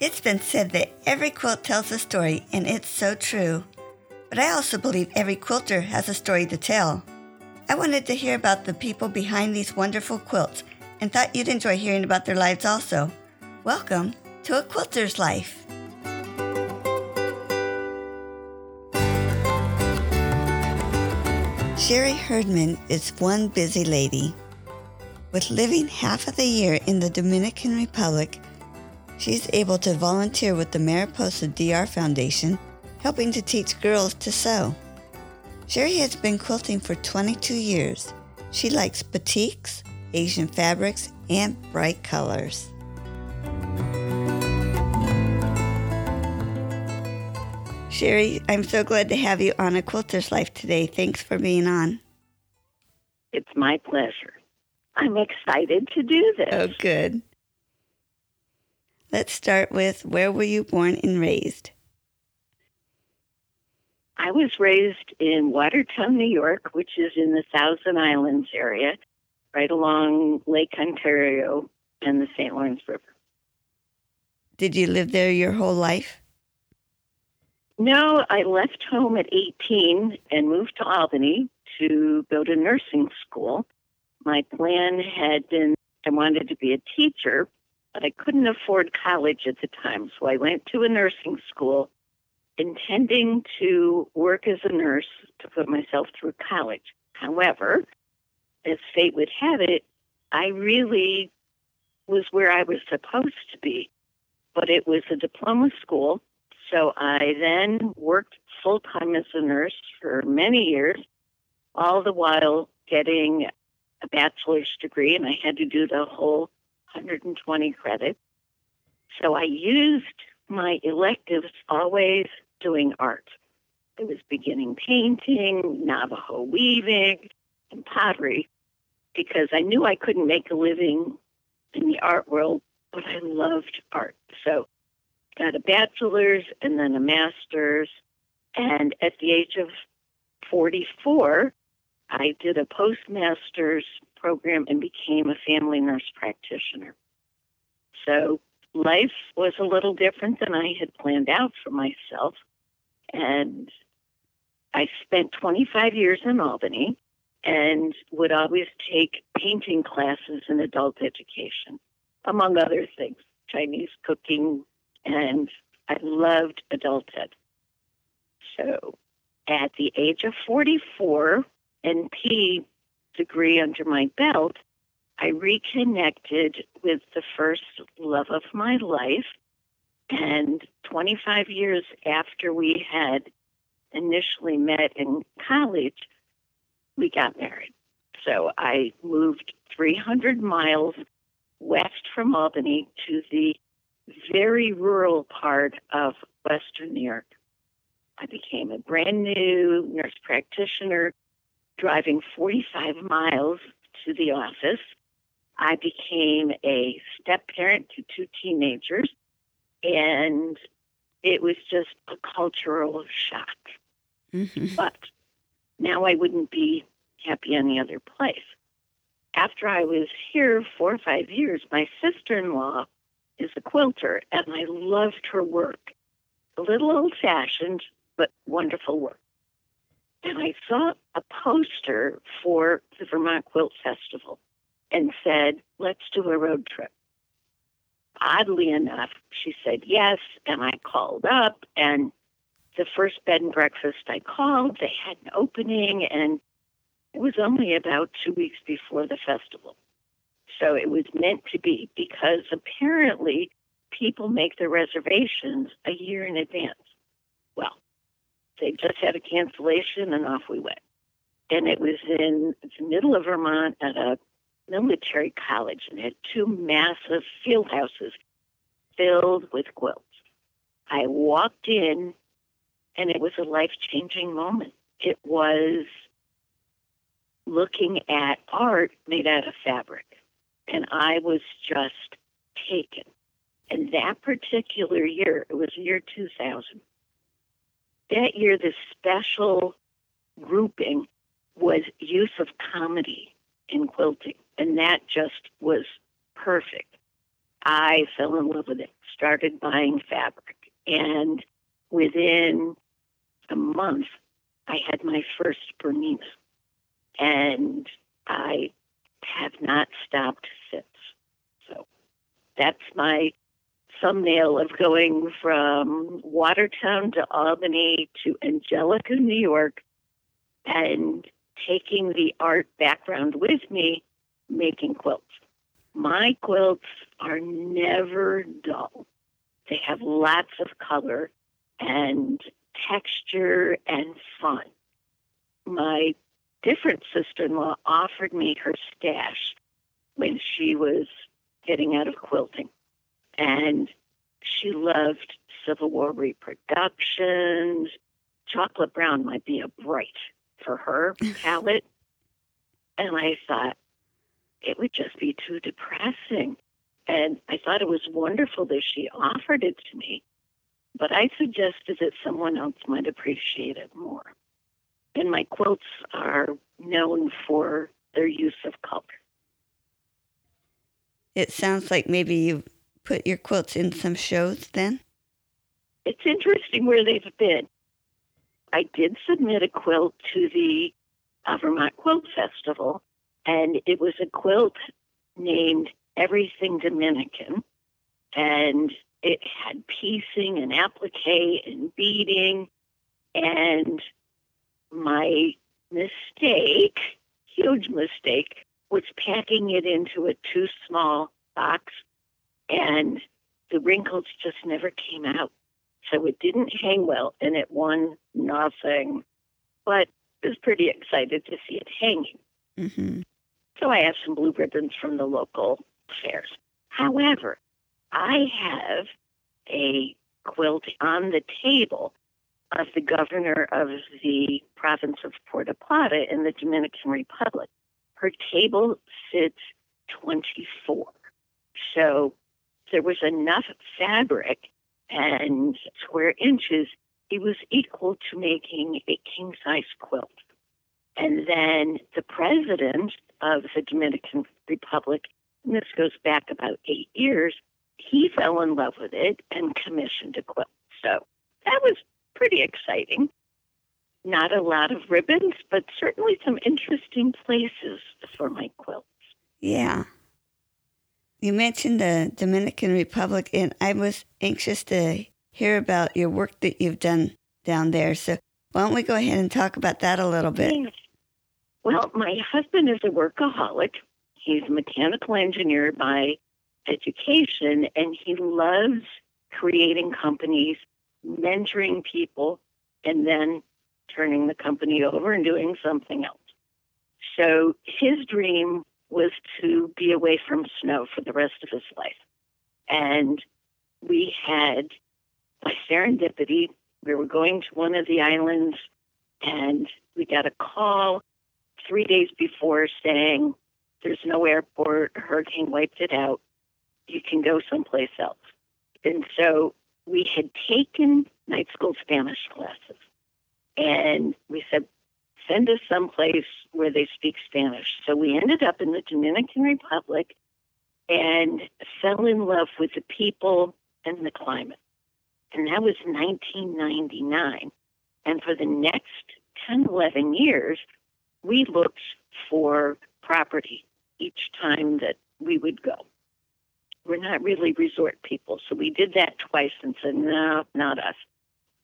It's been said that every quilt tells a story, and it's so true. But I also believe every quilter has a story to tell. I wanted to hear about the people behind these wonderful quilts and thought you'd enjoy hearing about their lives also. Welcome to A Quilter's Life. Sherry Herdman is one busy lady. With living half of the year in the Dominican Republic, she's able to volunteer with the Mariposa DR Foundation, helping to teach girls to sew. Sherry has been quilting for 22 years. She likes batiks, Asian fabrics, and bright colors. Sherry, I'm so glad to have you on A Quilter's Life today. Thanks for being on. It's my pleasure. I'm excited to do this. Oh, good. Let's start with where were you born and raised? I was raised in Watertown, New York, which is in the Thousand Islands area, right along Lake Ontario and the St. Lawrence River. Did you live there your whole life? No, I left home at 18 and moved to Albany to go to nursing school. My plan had been I wanted to be a teacher, but I couldn't afford college at the time. So I went to a nursing school intending to work as a nurse to put myself through college. However, as fate would have it, I really was where I was supposed to be, but it was a diploma school so I then worked full time as a nurse for many years, all the while getting a bachelor's degree, and I had to do the whole 120 credits. So I used my electives always doing art. It was beginning painting, Navajo weaving, and pottery because I knew I couldn't make a living in the art world, but I loved art. So got a bachelor's and then a master's. And at the age of 44, I did a postmaster's program and became a family nurse practitioner. So life was a little different than I had planned out for myself. And I spent 25 years in Albany and would always take painting classes in adult education, among other things Chinese cooking, and I loved adult ed. So at the age of 44, NP degree under my belt, I reconnected with the first love of my life. And 25 years after we had initially met in college, we got married. So I moved 300 miles west from Albany to the very rural part of Western New York. I became a brand new nurse practitioner, driving 45 miles to the office. I became a step parent to two teenagers, and it was just a cultural shock. Mm-hmm. But now I wouldn't be happy any other place. After I was here four or five years, my sister in law is a quilter, and I loved her work. A little old fashioned, but wonderful work. And I saw a poster for the Vermont Quilt Festival and said, let's do a road trip. Oddly enough, she said yes, and I called up, and the first bed and breakfast I called, they had an opening, and it was only about two weeks before the festival. So it was meant to be because apparently people make their reservations a year in advance. They just had a cancellation and off we went. And it was in the middle of Vermont at a military college and had two massive field houses filled with quilts. I walked in and it was a life changing moment. It was looking at art made out of fabric and I was just taken. And that particular year, it was year 2000, that year, the special grouping was use of comedy in quilting. And that just was perfect. I fell in love with it, started buying fabric. And within a month, I had my first Bernina. And I have not stopped since. So that's my thumbnail of going from Watertown to Albany to Angelica, New York, and taking the art background with me, making quilts. My quilts are never dull. They have lots of color and texture and fun. My different sister in law offered me her stash when she was getting out of quilting. And she loved Civil War reproductions. Chocolate brown might be a bright for her palette. and I thought it would just be too depressing. And I thought it was wonderful that she offered it to me, but I suggested that someone else might appreciate it more. And my quilts are known for their use of color. It sounds like maybe you put your quilts in some shows then? It's interesting where they've been. I did submit a quilt to the uh, Vermont Quilt Festival, and it was a quilt named Everything Dominican, and it had piecing and applique and beading, and my mistake, huge mistake, was packing it into a too small box, and the wrinkles just never came out. So it didn't hang well, and it won nothing. But I was pretty excited to see it hanging. Mm-hmm. So I have some blue ribbons from the local fairs. However, I have a quilt on the table of the governor of the province of Puerto Plata in the Dominican Republic. Her table sits 24. So there was enough fabric and square inches, it was equal to making a king size quilt. And then the president of the Dominican Republic, and this goes back about eight years, he fell in love with it and commissioned a quilt. So that was pretty exciting. Not a lot of ribbons, but certainly some interesting places for my quilts. Yeah. You mentioned the Dominican Republic, and I was anxious to hear about your work that you've done down there. So why don't we go ahead and talk about that a little bit? Well, my husband is a workaholic. He's a mechanical engineer by education, and he loves creating companies, mentoring people, and then turning the company over and doing something else. So his dream was to be away from snow for the rest of his life. And we had, by serendipity, we were going to one of the islands and we got a call three days before saying, There's no airport, a hurricane wiped it out. You can go someplace else. And so we had taken night school Spanish classes. And we said, send us someplace where they speak Spanish. So we ended up in the Dominican Republic and fell in love with the people and the climate. And that was 1999. And for the next 10, 11 years, we looked for property each time that we would go. We're not really resort people, so we did that twice and said, no, not us.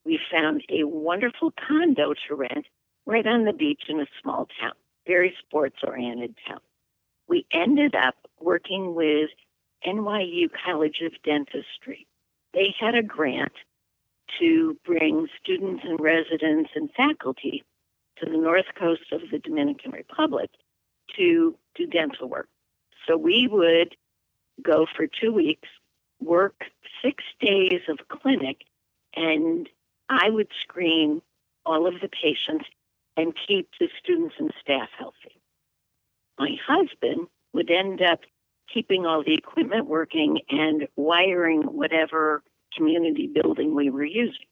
We found a wonderful condo to rent right on the beach in a small town, very sports oriented town. We ended up working with NYU College of Dentistry. They had a grant to bring students and residents and faculty to the north coast of the Dominican Republic to do dental work. So we would go for two weeks, work six days of clinic, and I would screen all of the patients and keep the students and staff healthy. My husband would end up keeping all the equipment working and wiring whatever community building we were using.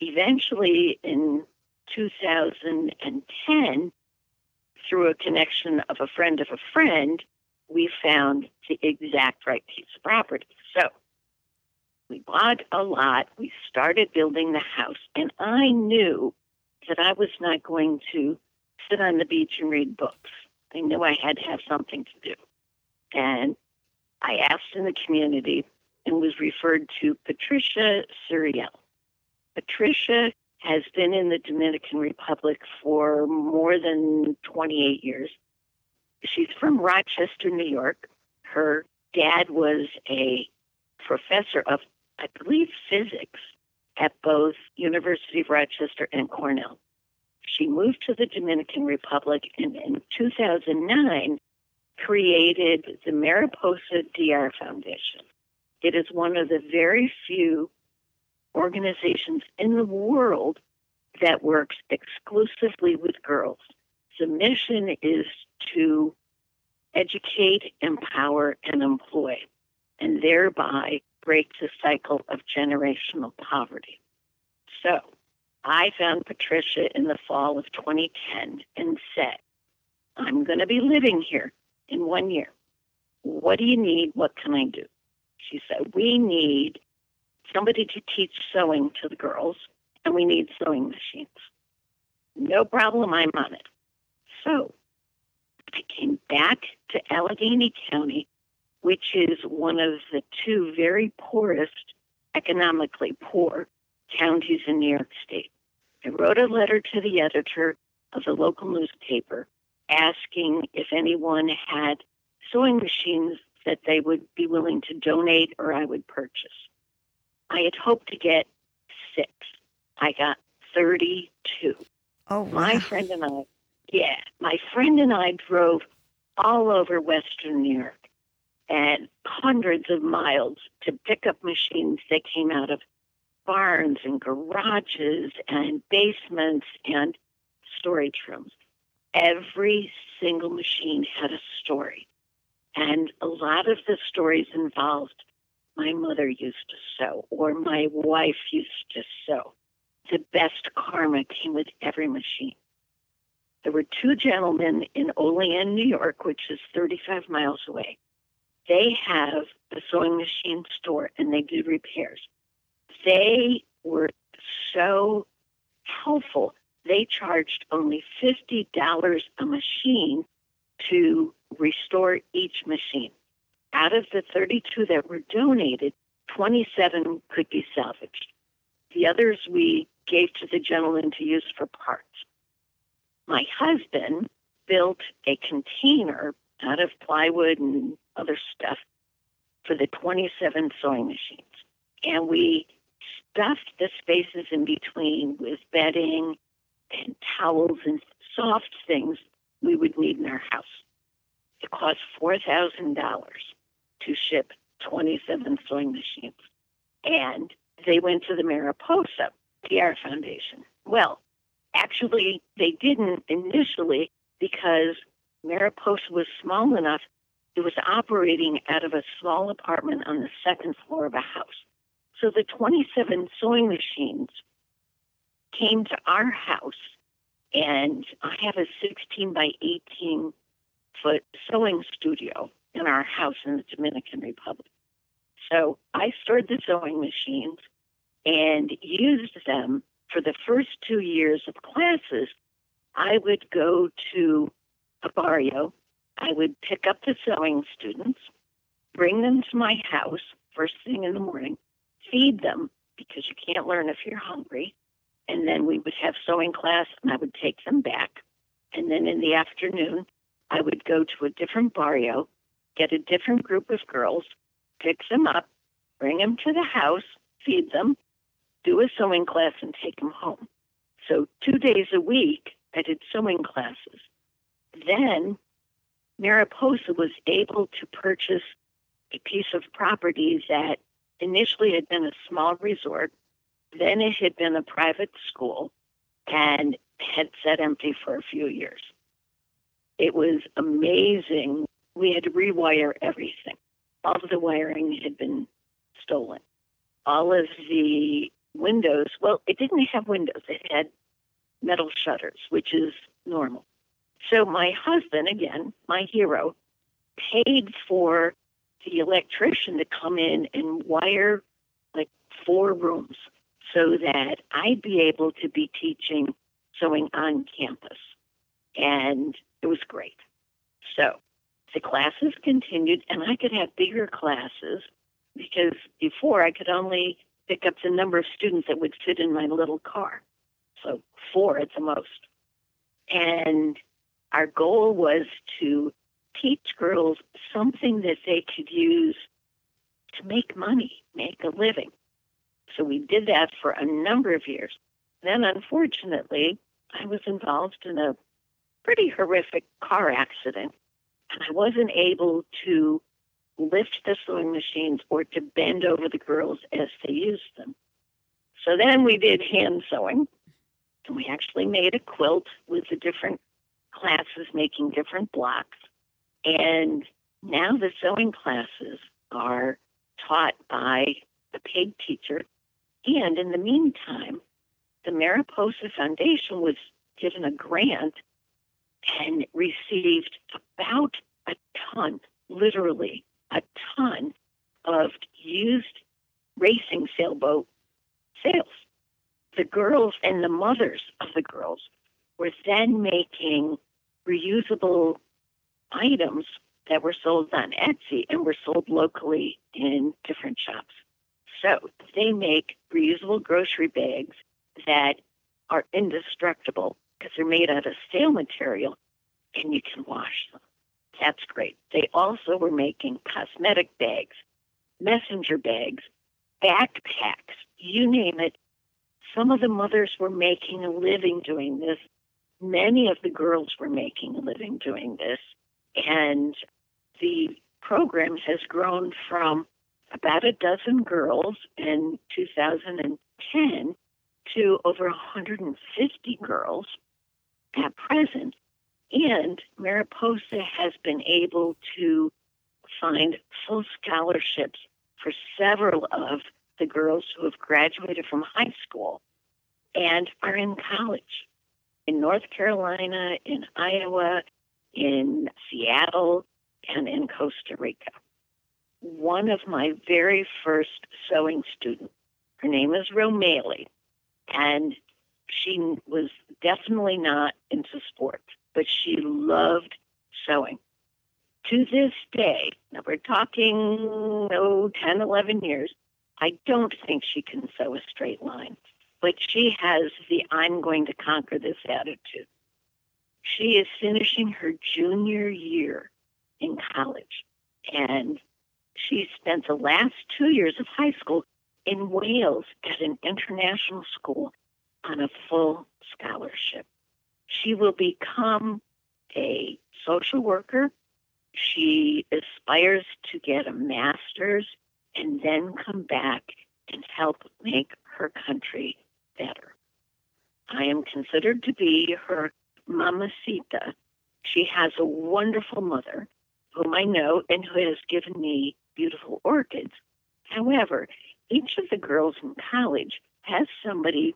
Eventually, in 2010, through a connection of a friend of a friend, we found the exact right piece of property. So we bought a lot. We started building the house, and I knew that I was not going to sit on the beach and read books. I knew I had to have something to do. And I asked in the community and was referred to Patricia Suriel. Patricia has been in the Dominican Republic for more than 28 years. She's from Rochester, New York. Her dad was a professor of, I believe, physics at both University of Rochester and Cornell. She moved to the Dominican Republic and in 2009 created the Mariposa DR Foundation. It is one of the very few organizations in the world that works exclusively with girls. The mission is to educate, empower, and employ, and thereby break the cycle of generational poverty. So, I found Patricia in the fall of 2010 and said, I'm going to be living here in one year. What do you need? What can I do? She said, We need somebody to teach sewing to the girls, and we need sewing machines. No problem, I'm on it. So I came back to Allegany County, which is one of the two very poorest, economically poor counties in New York State. I wrote a letter to the editor of the local newspaper asking if anyone had sewing machines that they would be willing to donate or I would purchase. I had hoped to get six. I got 32. Oh, wow. My friend and I, yeah, my friend and I drove all over Western New York and hundreds of miles to pick up machines that came out of barns and garages and basements and storage rooms. Every single machine had a story. And a lot of the stories involved my mother used to sew or my wife used to sew. The best karma came with every machine. There were two gentlemen in Olean, New York, which is 35 miles away. They have a sewing machine store and they do repairs. They were so helpful. They charged only $50 a machine to restore each machine. Out of the 32 that were donated, 27 could be salvaged. The others we gave to the gentleman to use for parts. My husband built a container out of plywood and other stuff for the 27 sewing machines. And we stuffed the spaces in between with bedding and towels and soft things we would need in our house. It cost $4,000 to ship 27 sewing machines. And they went to the Mariposa DR Foundation. Well, actually, they didn't initially because Mariposa was small enough. It was operating out of a small apartment on the second floor of a house. So the 27 sewing machines came to our house, and I have a 16 by 18 foot sewing studio in our house in the Dominican Republic. So I stored the sewing machines and used them for the first two years of classes. I would go to a barrio. I would pick up the sewing students, bring them to my house first thing in the morning, feed them because you can't learn if you're hungry. And then we would have sewing class and I would take them back. And then in the afternoon, I would go to a different barrio get a different group of girls, pick them up, bring them to the house, feed them, do a sewing class, and take them home. So, two days a week, I did sewing classes. Then, Mariposa was able to purchase a piece of property that initially had been a small resort, then it had been a private school, and had sat empty for a few years. It was amazing we had to rewire everything. All of the wiring had been stolen. All of the windows, well, it didn't have windows, it had metal shutters, which is normal. So my husband, again, my hero, paid for the electrician to come in and wire like four rooms so that I'd be able to be teaching sewing on campus. And it was great. So the classes continued, and I could have bigger classes because before I could only pick up the number of students that would fit in my little car. So four at the most. And our goal was to teach girls something that they could use to make money, make a living. So we did that for a number of years. Then, unfortunately, I was involved in a pretty horrific car accident, and I wasn't able to lift the sewing machines or to bend over the girls as they used them. So then we did hand sewing, and we actually made a quilt with the different classes making different blocks. And now the sewing classes are taught by a paid teacher. And in the meantime, the Mariposa Foundation was given a grant and received about a ton, literally a ton, of used racing sailboat sails. The girls and the mothers of the girls were then making reusable items that were sold on Etsy and were sold locally in different shops. So they make reusable grocery bags that are indestructible because they're made out of steel material and you can wash them. That's great. They also were making cosmetic bags, messenger bags, backpacks, you name it. Some of the mothers were making a living doing this. Many of the girls were making a living doing this. And the program has grown from about a dozen girls in 2010 to over 150 girls at present. And Mariposa has been able to find full scholarships for several of the girls who have graduated from high school and are in college in North Carolina, in Iowa, in Seattle, and in Costa Rica. One of my very first sewing students, her name is Romali, and she was definitely not into sports, but she loved sewing. To this day, now we're talking, oh, 10, 11 years, I don't think she can sew a straight line, but she has the I'm going to conquer this attitude. She is finishing her junior year in college, and she spent the last two years of high school in Wales at an international school on a full scholarship. She will become a social worker. She aspires to get a master's and then come back and help make her country better. I am considered to be her mamacita. She has a wonderful mother whom I know and who has given me beautiful orchids. However, each of the girls in college has somebody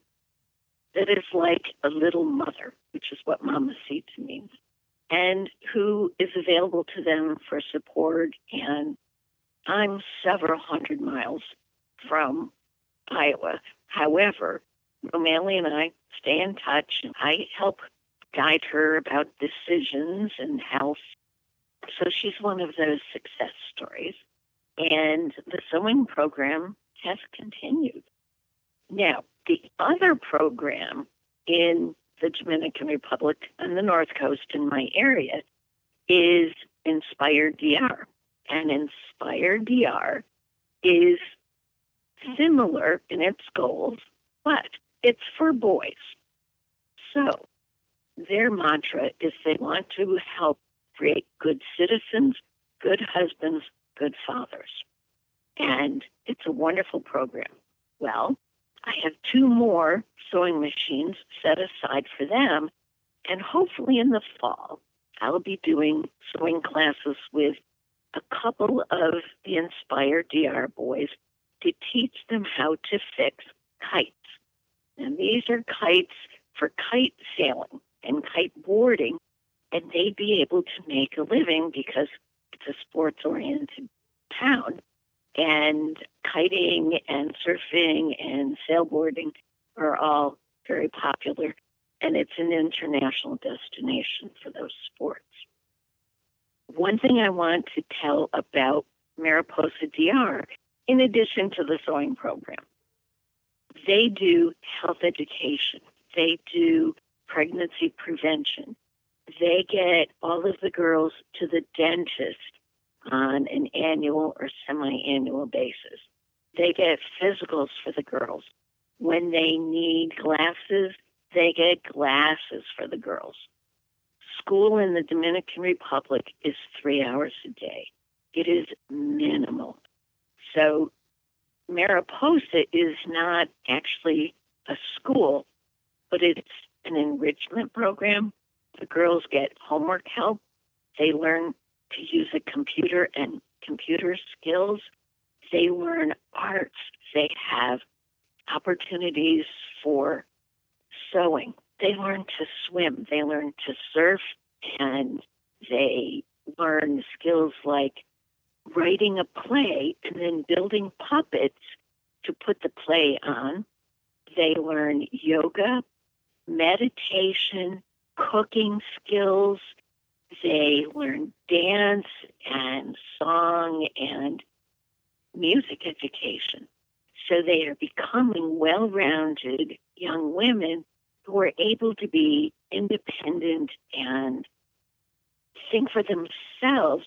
that is like a little mother, which is what mamacita means, and who is available to them for support and I'm several hundred miles from Iowa. However, Romali and I stay in touch, I help guide her about decisions and health. So she's one of those success stories. And the sewing program has continued. Now, the other program in the Dominican Republic and the North Coast in my area is Inspire DR and Inspire DR is similar in its goals, but it's for boys. So their mantra is they want to help create good citizens, good husbands, good fathers. And it's a wonderful program. Well, I have two more sewing machines set aside for them. And hopefully in the fall, I'll be doing sewing classes with a couple of the Inspire DR boys to teach them how to fix kites. And these are kites for kite sailing and kite boarding, and they'd be able to make a living because it's a sports oriented town. And kiting and surfing and sailboarding are all very popular. And it's an international destination for those sports. One thing I want to tell about Mariposa DR, in addition to the sewing program, they do health education, they do pregnancy prevention, they get all of the girls to the dentist on an annual or semi annual basis. They get physicals for the girls. When they need glasses, they get glasses for the girls. School in the Dominican Republic is three hours a day. It is minimal. So Mariposa is not actually a school, but it's an enrichment program. The girls get homework help. They learn to use a computer and computer skills. They learn arts. They have opportunities for sewing. They learn to swim. They learn to surf and they learn skills like writing a play and then building puppets to put the play on. They learn yoga, meditation, cooking skills. They learn dance and song and music education. So they are becoming well rounded young women who are able to be independent and think for themselves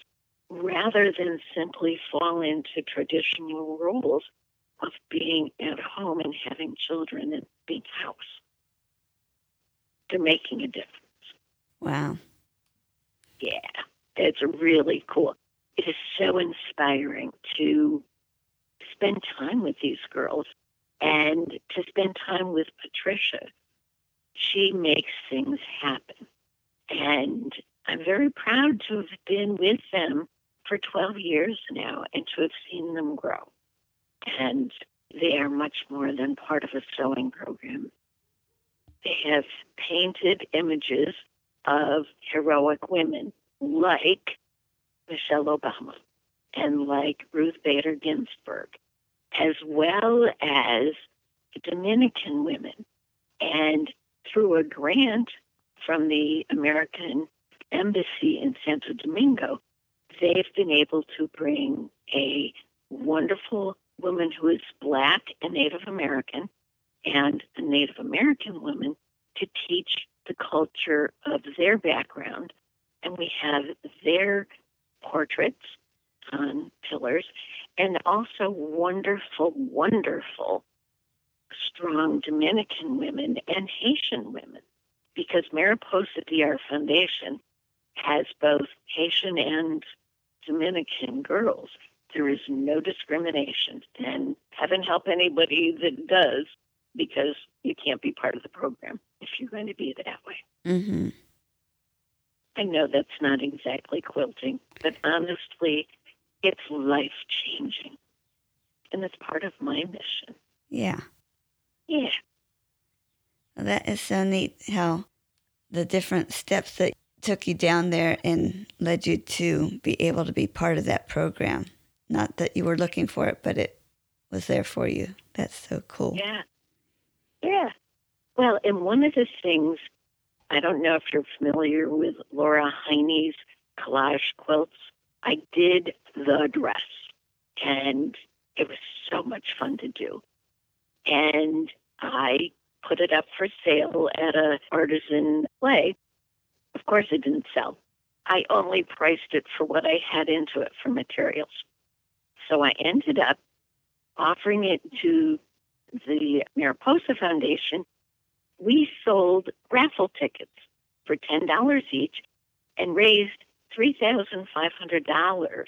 rather than simply fall into traditional roles of being at home and having children and being house. They're making a difference. Wow. Yeah, it's really cool. It is so inspiring to spend time with these girls and to spend time with Patricia. She makes things happen. And I'm very proud to have been with them for 12 years now and to have seen them grow. And they are much more than part of a sewing program. They have painted images of heroic women like Michelle Obama and like Ruth Bader Ginsburg, as well as Dominican women. And through a grant from the American Embassy in Santo Domingo, they've been able to bring a wonderful woman who is Black and Native American and a Native American woman to teach the culture of their background. And we have their portraits on pillars and also wonderful, wonderful, strong Dominican women and Haitian women because Mariposa DR Foundation has both Haitian and Dominican girls. There is no discrimination, and heaven help anybody that does because you can't be part of the program if you're going to be that way. Mm-hmm. I know that's not exactly quilting, but honestly, it's life changing. And it's part of my mission. Yeah. Yeah. Well, that is so neat how the different steps that took you down there and led you to be able to be part of that program. Not that you were looking for it, but it was there for you. That's so cool. Yeah. Yeah. Well, and one of the things, I don't know if you're familiar with Laura Heine's collage quilts. I did the dress, and it was so much fun to do. And I put it up for sale at a artisan play. Of course, it didn't sell. I only priced it for what I had into it for materials. So I ended up offering it to the Mariposa Foundation, we sold raffle tickets for $10 each and raised $3,500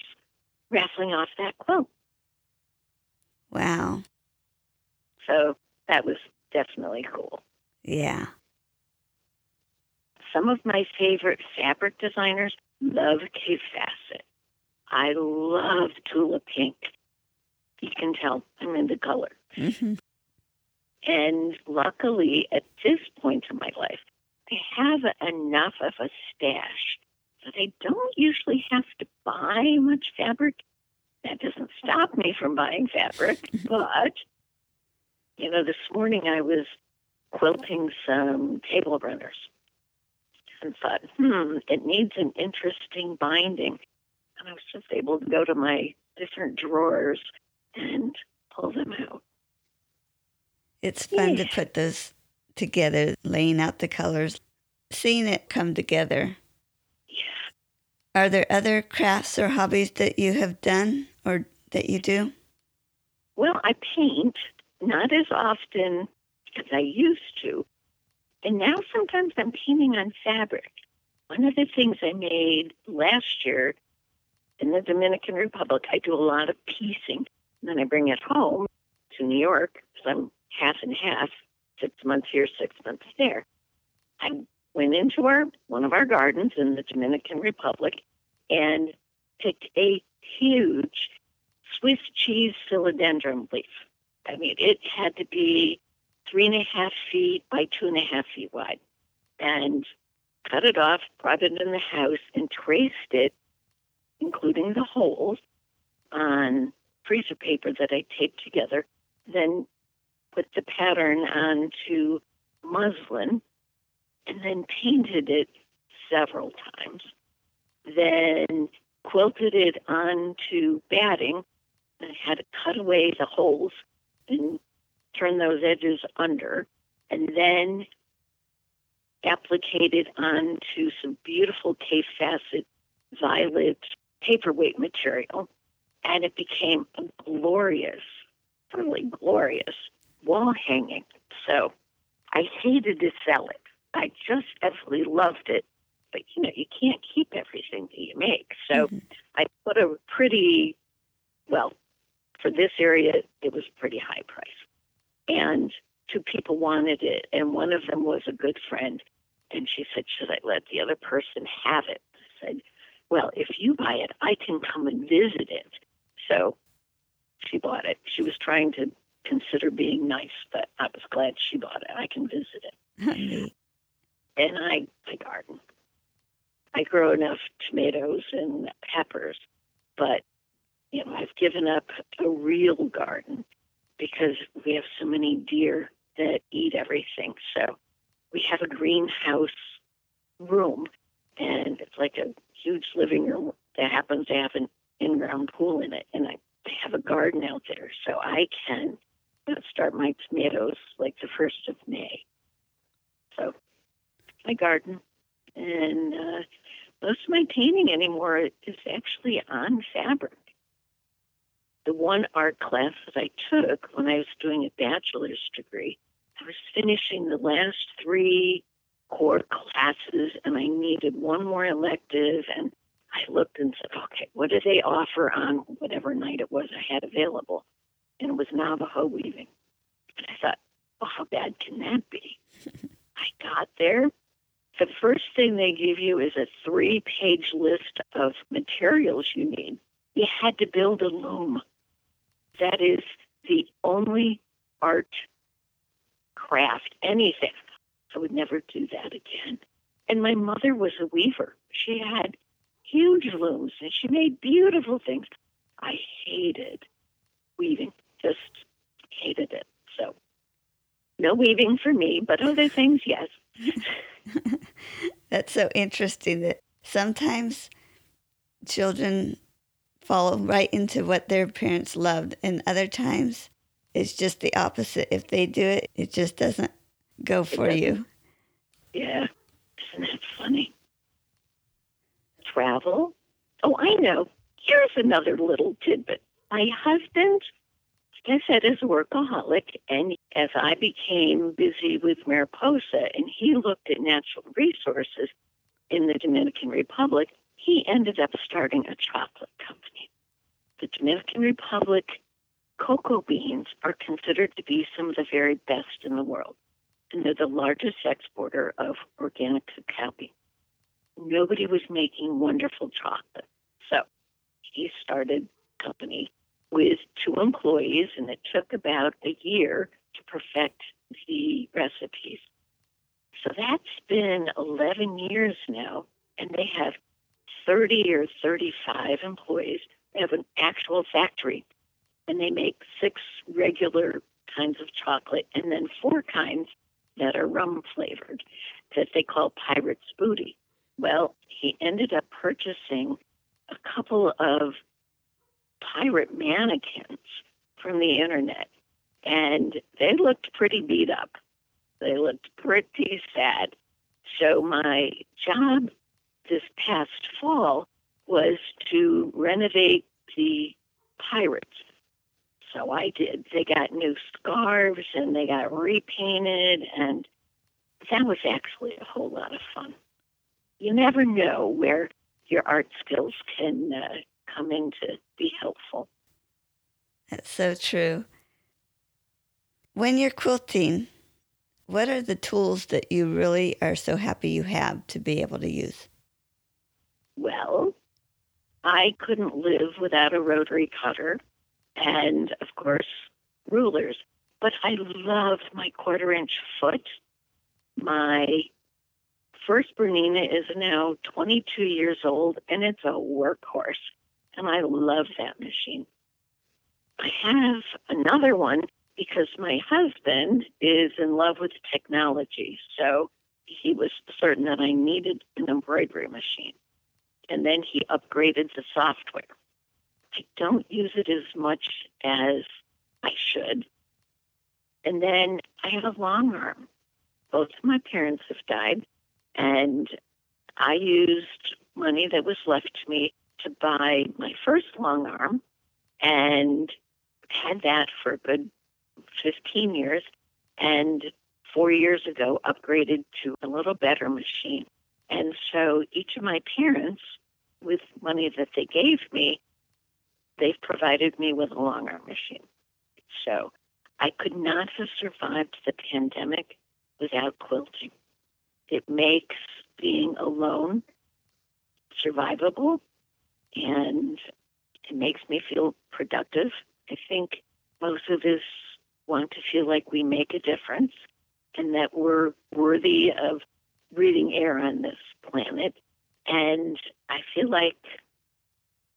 raffling off that quilt. Wow. So that was definitely cool. Yeah. Some of my favorite fabric designers love Kaffe Fassett. I love Tula Pink. You can tell I'm into color. Mm-hmm. And luckily, at this point in my life, I have enough of a stash but I don't usually have to buy much fabric. That doesn't stop me from buying fabric, but you know, this morning I was quilting some table runners and thought, hmm, it needs an interesting binding. And I was just able to go to my different drawers and pull them out. It's fun yeah. to put those together, laying out the colors, seeing it come together. Yeah. Are there other crafts or hobbies that you have done or that you do? Well, I paint, not as often as I used to. And now sometimes I'm painting on fabric. One of the things I made last year in the Dominican Republic, I do a lot of piecing. And then I bring it home to New York because I'm half and half, six months here, six months there. I went into our one of our gardens in the Dominican Republic and picked a huge Swiss cheese philodendron leaf. I mean, it had to be three and a half feet by two and a half feet wide. And cut it off, brought it in the house, and traced it, including the holes, on freezer paper that I taped together. Then put the pattern onto muslin and then painted it several times. Then quilted it onto batting and had to cut away the holes and turn those edges under, and then applicated onto some beautiful Kaffe Fassett violet paperweight material, and it became a glorious, really glorious wall hanging. So I hated to sell it. I just absolutely loved it. But you know, you can't keep everything that you make. So mm-hmm. I put a pretty well, for this area, it was pretty high price and two people wanted it, and one of them was a good friend. And she said, Should I let the other person have it? I said, Well, if you buy it, I can come and visit it. So she bought it. She was trying to consider being nice, but I was glad she bought it. I can visit it. and I, I garden. I grow enough tomatoes and peppers, but you know, I've given up a real garden because we have so many deer that eat everything. So we have a greenhouse room, and it's like a huge living room that happens to have an in-ground pool in it, and I have a garden out there, so I can start my tomatoes like the first of May. So my garden, and uh, most of my painting anymore is actually on fabric the one art class that I took when I was doing a bachelor's degree, I was finishing the last three core classes and I needed one more elective. And I looked and said, okay, what do they offer on whatever night it was I had available? And it was Navajo weaving. And I thought, oh, how bad can that be? I got there. The first thing they give you is a three page list of materials you need. You had to build a loom. That is the only art, craft, anything. I would never do that again. And my mother was a weaver. She had huge looms and she made beautiful things. I hated weaving, just hated it. So, no weaving for me, but other things, yes. That's so interesting that sometimes children fall right into what their parents loved. And other times, it's just the opposite. If they do it, it just doesn't go for you. Yeah. Isn't that funny? Travel. Oh, I know. Here's another little tidbit. My husband, like I said, is a workaholic. And as I became busy with Mariposa and he looked at natural resources in the Dominican Republic, he ended up starting a chocolate company. The Dominican Republic cocoa beans are considered to be some of the very best in the world, and they're the largest exporter of organic cacao beans. Nobody was making wonderful chocolate, so he started a company with two employees, and it took about a year to perfect the recipes. So that's been 11 years now, and they have 30 or 35 employees. Have an actual factory, and they make six regular kinds of chocolate and then four kinds that are rum flavored that they call Pirate's Booty. Well, he ended up purchasing a couple of pirate mannequins from the internet, and they looked pretty beat up. They looked pretty sad. So my job this past fall was to renovate the pirates. So I did. They got new scarves and they got repainted, and that was actually a whole lot of fun. You never know where your art skills can uh, come in to be helpful. That's so true. When you're quilting, what are the tools that you really are so happy you have to be able to use? Well, I couldn't live without a rotary cutter and, of course, rulers. But I love my quarter inch foot. My first Bernina is now 22 years old and it's a workhorse. And I love that machine. I have another one because my husband is in love with technology. So he was certain that I needed an embroidery machine and then he upgraded the software. I don't use it as much as I should. And then I have a long arm. Both of my parents have died, and I used money that was left to me to buy my first long arm and had that for a good 15 years. And four years ago, upgraded to a little better machine. And so each of my parents, with money that they gave me, they've provided me with a long arm machine. So I could not have survived the pandemic without quilting. It makes being alone survivable and it makes me feel productive. I think most of us want to feel like we make a difference and that we're worthy of breathing air on this planet. And I feel like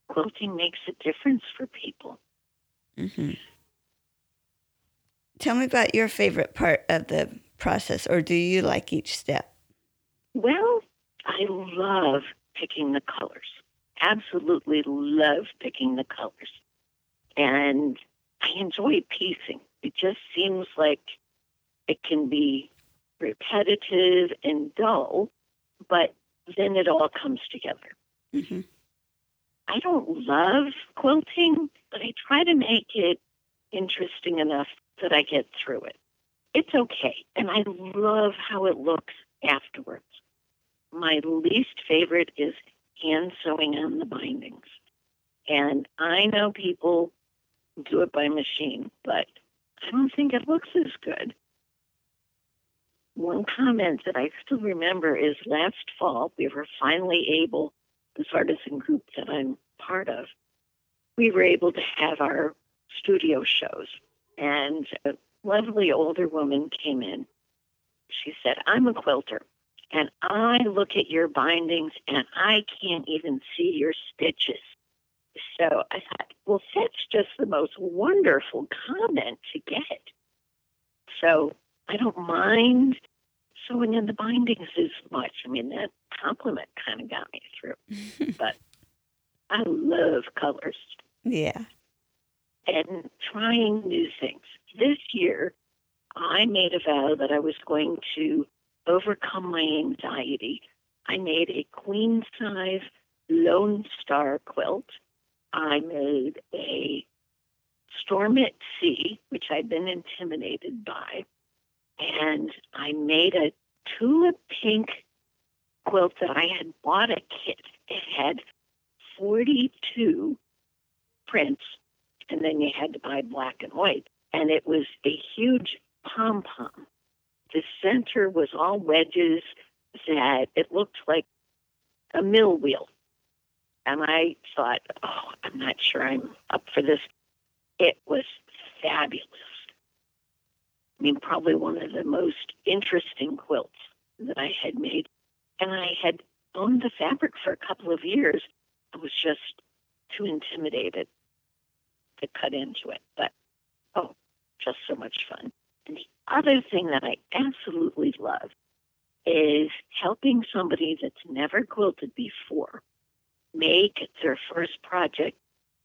quilting makes a difference for people. Mm-hmm. Tell me about your favorite part of the process, or do you like each step? Well, I love picking the colors. Absolutely love picking the colors. And I enjoy piecing. It just seems like it can be repetitive and dull, but then it all comes together. Mm-hmm. I don't love quilting, but I try to make it interesting enough that I get through it. It's okay. And I love how it looks afterwards. My least favorite is hand sewing on the bindings. And I know people do it by machine, but I don't think it looks as good. One comment that I still remember is last fall, we were finally able, this artisan group that I'm part of, we were able to have our studio shows. And a lovely older woman came in. She said, I'm a quilter, and I look at your bindings and I can't even see your stitches. So I thought, well, that's just the most wonderful comment to get. So I don't mind sewing in the bindings is much. I mean, that compliment kind of got me through. but I love colors. Yeah. And trying new things. This year, I made a vow that I was going to overcome my anxiety. I made a queen size Lone Star quilt. I made a Storm at Sea, which I'd been intimidated by and I made a Tula Pink quilt that I had bought a kit. It had 42 prints, and then you had to buy black and white. And it was a huge pom pom. The center was all wedges that it looked like a mill wheel. And I thought, oh, I'm not sure I'm up for this. It was fabulous. I mean, probably one of the most interesting quilts that I had made. And I had owned the fabric for a couple of years. I was just too intimidated to cut into it. But oh, just so much fun. And the other thing that I absolutely love is helping somebody that's never quilted before make their first project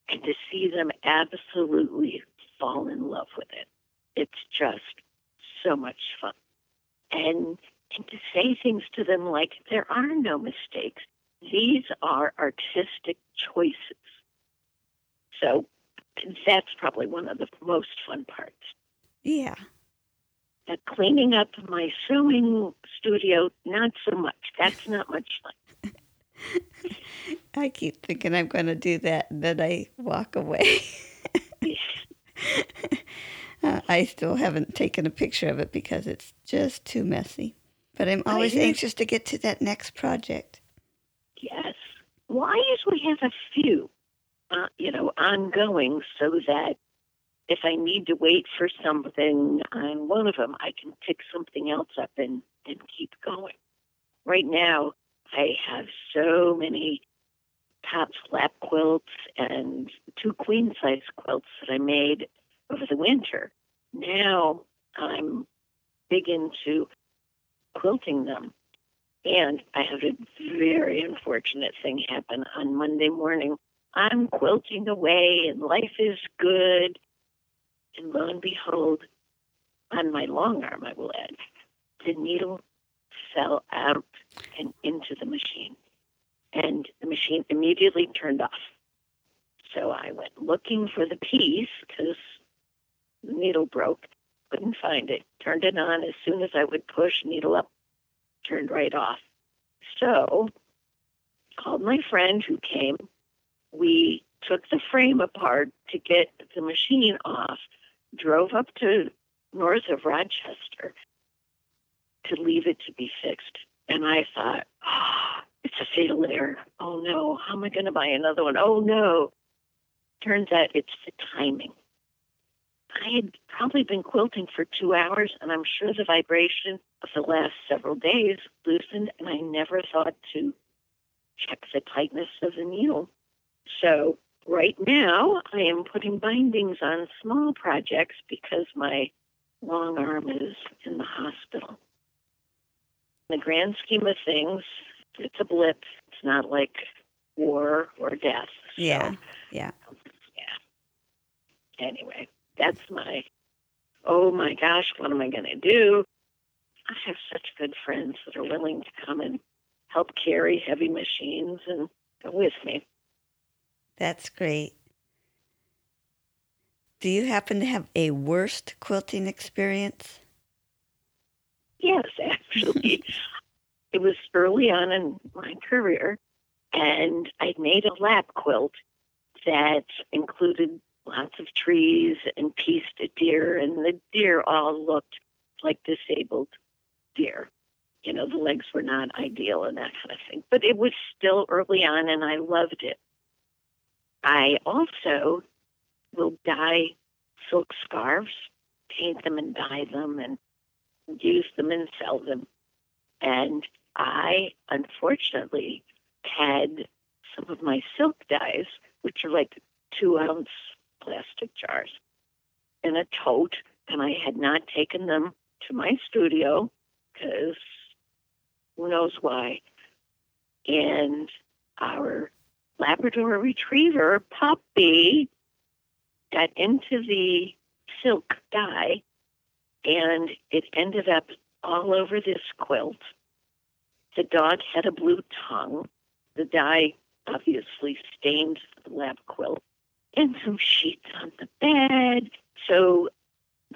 and to see them absolutely fall in love with it. It's just so much fun. And and to say things to them like there are no mistakes. These are artistic choices. So that's probably one of the most fun parts. Yeah. Uh, cleaning up my sewing studio, not so much. That's not much fun. I keep thinking I'm going to do that, and then I walk away. uh, I still haven't taken a picture of it because it's just too messy. But I'm always anxious to get to that next project. Yes. Well, I usually have a few, uh, you know, ongoing so that if I need to wait for something on one of them, I can pick something else up and, and keep going. Right now, I have so many top flap quilts and two queen size quilts that I made over the winter. Now I'm big into quilting them. And I had a very unfortunate thing happen on Monday morning. I'm quilting away and life is good. And lo and behold, on my long arm, I will add, the needle fell out and into the machine. And the machine immediately turned off. So I went looking for the piece because needle broke. Couldn't find it. Turned it on as soon as I would push needle up, turned right off. So called my friend who came. We took the frame apart to get the machine off, drove up to north of Rochester to leave it to be fixed. And I thought, oh, it's a fatal error. Oh no, how am I going to buy another one? Oh no. Turns out it's the timing. I had probably been quilting for two hours, and I'm sure the vibration of the last several days loosened, and I never thought to check the tightness of the needle. So, right now, I am putting bindings on small projects because my long arm is in the hospital. In the grand scheme of things, it's a blip. It's not like war or death. So, yeah. Yeah. Yeah. Anyway, that's my, oh my gosh, what am I going to do? I have such good friends that are willing to come and help carry heavy machines and go with me. That's great. Do you happen to have a worst quilting experience? Yes, actually. it was early on in my career, and I made a lap quilt that included lots of trees and pieced a deer, and the deer all looked like disabled deer. You know, the legs were not ideal and that kind of thing. But it was still early on, and I loved it. I also will dye silk scarves, paint them and dye them, and use them and sell them. And I, unfortunately, had some of my silk dyes, which are like two ounce plastic jars in a tote, and I had not taken them to my studio because who knows why. And our Labrador Retriever puppy got into the silk dye, and it ended up all over this quilt. The dog had a blue tongue. The dye obviously stained the lab quilt and some sheets on the bed. So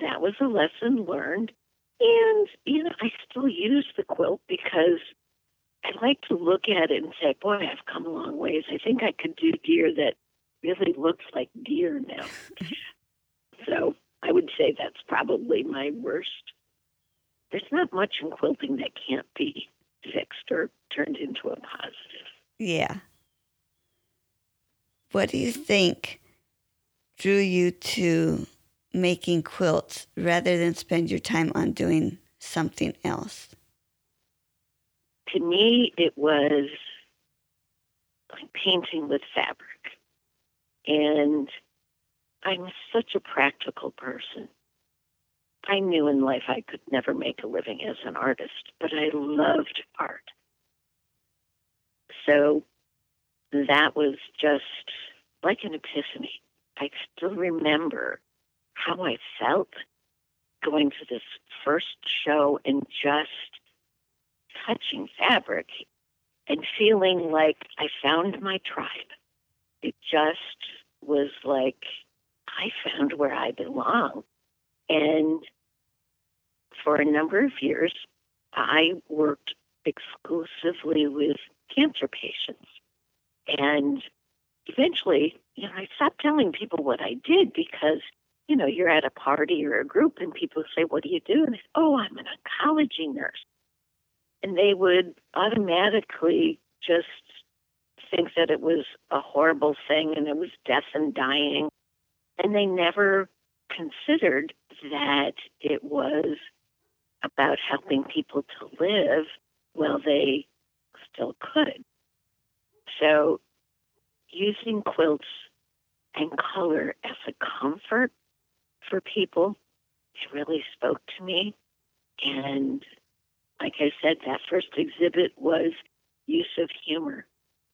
that was a lesson learned. And, you know, I still use the quilt because I like to look at it and say, boy, I've come a long ways. I think I could do deer that really looks like deer now. so I would say that's probably my worst. There's not much in quilting that can't be fixed or turned into a positive. Yeah. What do you think drew you to making quilts rather than spend your time on doing something else? to me, it was like painting with fabric. And I'm such a practical person. I knew in life I could never make a living as an artist, but I loved art. So that was just like an epiphany. I still remember how I felt going to this first show and just touching fabric and feeling like I found my tribe. It just was like I found where I belong. And for a number of years, I worked exclusively with cancer patients. And eventually, you know, I stopped telling people what I did because, you know, you're at a party or a group and people say, What do you do? And I say, Oh, I'm an oncology nurse. And they would automatically just think that it was a horrible thing and it was death and dying. And they never considered that it was about helping people to live while they still could. So using quilts and color as a comfort for people, it really spoke to me. And like I said, that first exhibit was use of humor.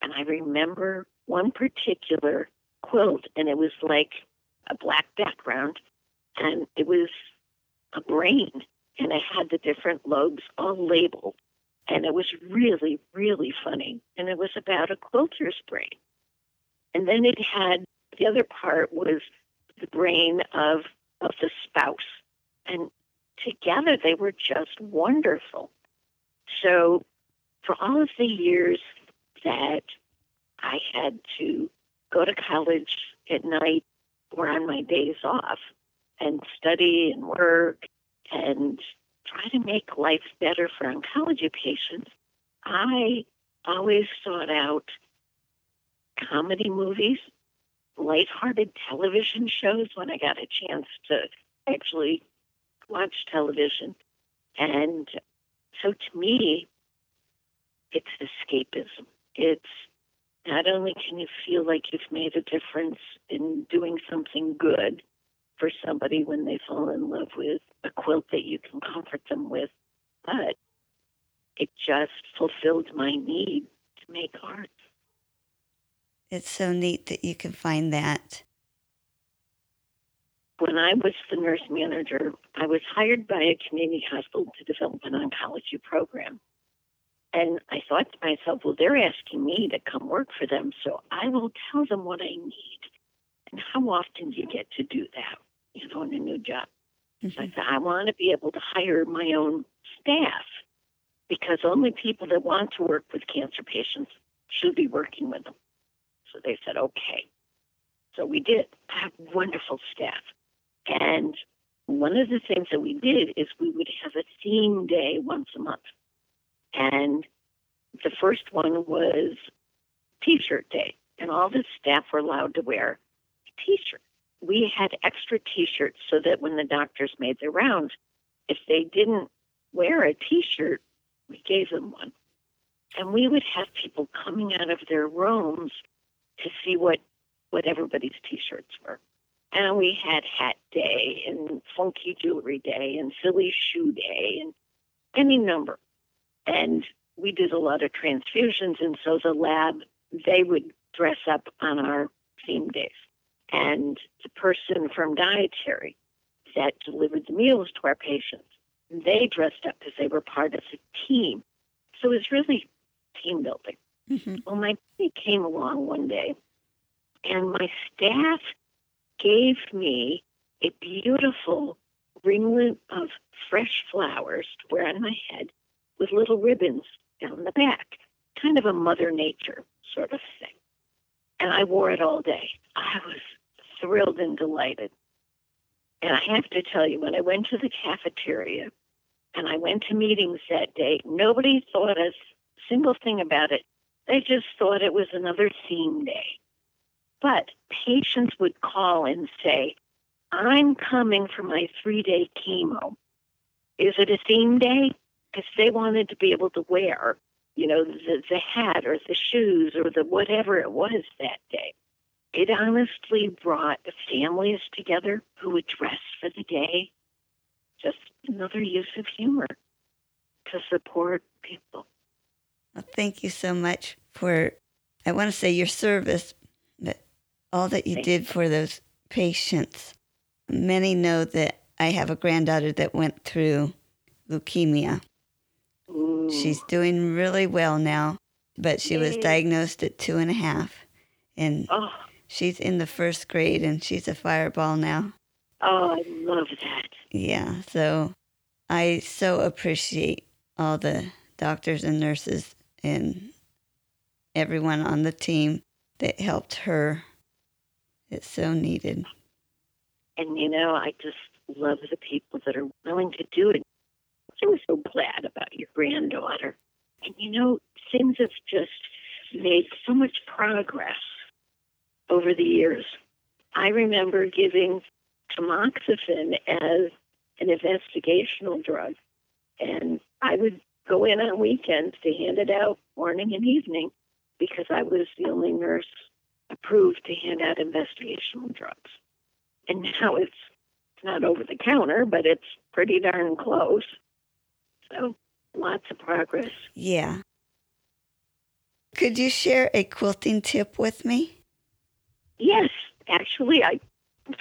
And I remember one particular quilt, and it was like a black background, and it was a brain, and it had the different lobes all labeled. And it was really, really funny. And it was about a quilter's brain. And then it had the other part was the brain of of the spouse. And together they were just wonderful. So for all of the years that I had to go to college at night or on my days off and study and work and try to make life better for oncology patients, I always sought out comedy movies, lighthearted television shows when I got a chance to actually watch television. And so to me, it's escapism. It's not only can you feel like you've made a difference in doing something good for somebody when they fall in love with a quilt that you can comfort them with, but it just fulfilled my need to make art. It's so neat that you can find that. When I was the nurse manager, I was hired by a community hospital to develop an oncology program. And I thought to myself, well, they're asking me to come work for them, so I will tell them what I need. And how often do you get to do that, you know, in a new job? Mm-hmm. I said, I want to be able to hire my own staff because only people that want to work with cancer patients should be working with them. So they said, okay. So we did. Have wonderful staff. And one of the things that we did is we would have a theme day once a month. And the first one was t shirt day, and all the staff were allowed to wear a t shirt. We had extra t shirts so that when the doctors made their rounds, if they didn't wear a t shirt, we gave them one. And we would have people coming out of their rooms to see what, what everybody's t shirts were. And we had hat day and funky jewelry day and silly shoe day and any number. And we did a lot of transfusions, and so the lab, they would dress up on our theme days. And the person from dietary that delivered the meals to our patients, they dressed up because they were part of the team. So it was really team building. Mm-hmm. Well, my baby came along one day, and my staff gave me a beautiful ringlet of fresh flowers to wear on my head with little ribbons down the back, kind of a Mother Nature sort of thing. And I wore it all day. I was thrilled and delighted. And I have to tell you, when I went to the cafeteria and I went to meetings that day, nobody thought a single thing about it. They just thought it was another theme day. But patients would call and say, I'm coming for my three day chemo. Is it a theme day? because they wanted to be able to wear you know, the, the hat or the shoes or the whatever it was that day. It honestly brought families together who would dress for the day. Just another use of humor to support people. Well, thank you so much for, I want to say your service, but all that you did for those patients. Many know that I have a granddaughter that went through leukemia. Ooh. She's doing really well now, but she was diagnosed at two and a half. And oh, she's in the first grade and she's a fireball now. oh, I love that. Yeah, so I so appreciate all the doctors and nurses and everyone on the team that helped her. It's so needed. And you know, I just love the people that are willing to do it. I was so glad about your granddaughter. And you know, things have just made so much progress over the years. I remember giving tamoxifen as an investigational drug, and I would go in on weekends to hand it out morning and evening because I was the only nurse approved to hand out investigational drugs. And now it's not over the counter, but it's pretty darn close. So lots of progress. Yeah. Could you share a quilting tip with me? Yes, actually, I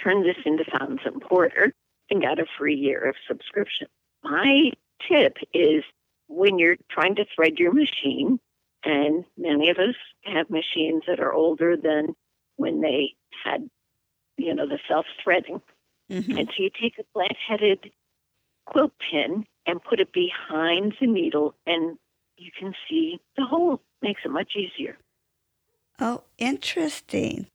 turned this into Fons and Porter and got a free year of subscription. My tip is when you're trying to thread your machine, and many of us have machines that are older than when they had, you know, the self threading. Mhm. And so you take a flat headed quilt pin and put it behind the needle, and you can see the hole. Makes it much easier. Oh, interesting.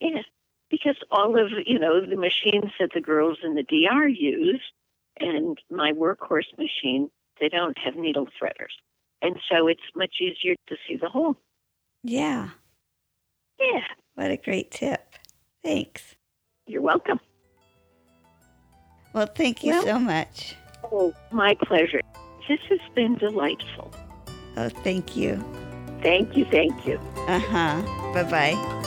Yeah, because all of you know the machines that the girls in the DR use, and my workhorse machine, they don't have needle threaders, and so it's much easier to see the hole. Yeah. Yeah, What a great tip. Thanks. you're welcome. Well, thank you Well- so much. Oh, my pleasure. This has been delightful. Oh, thank you. Thank you, thank you. Uh huh. Bye bye.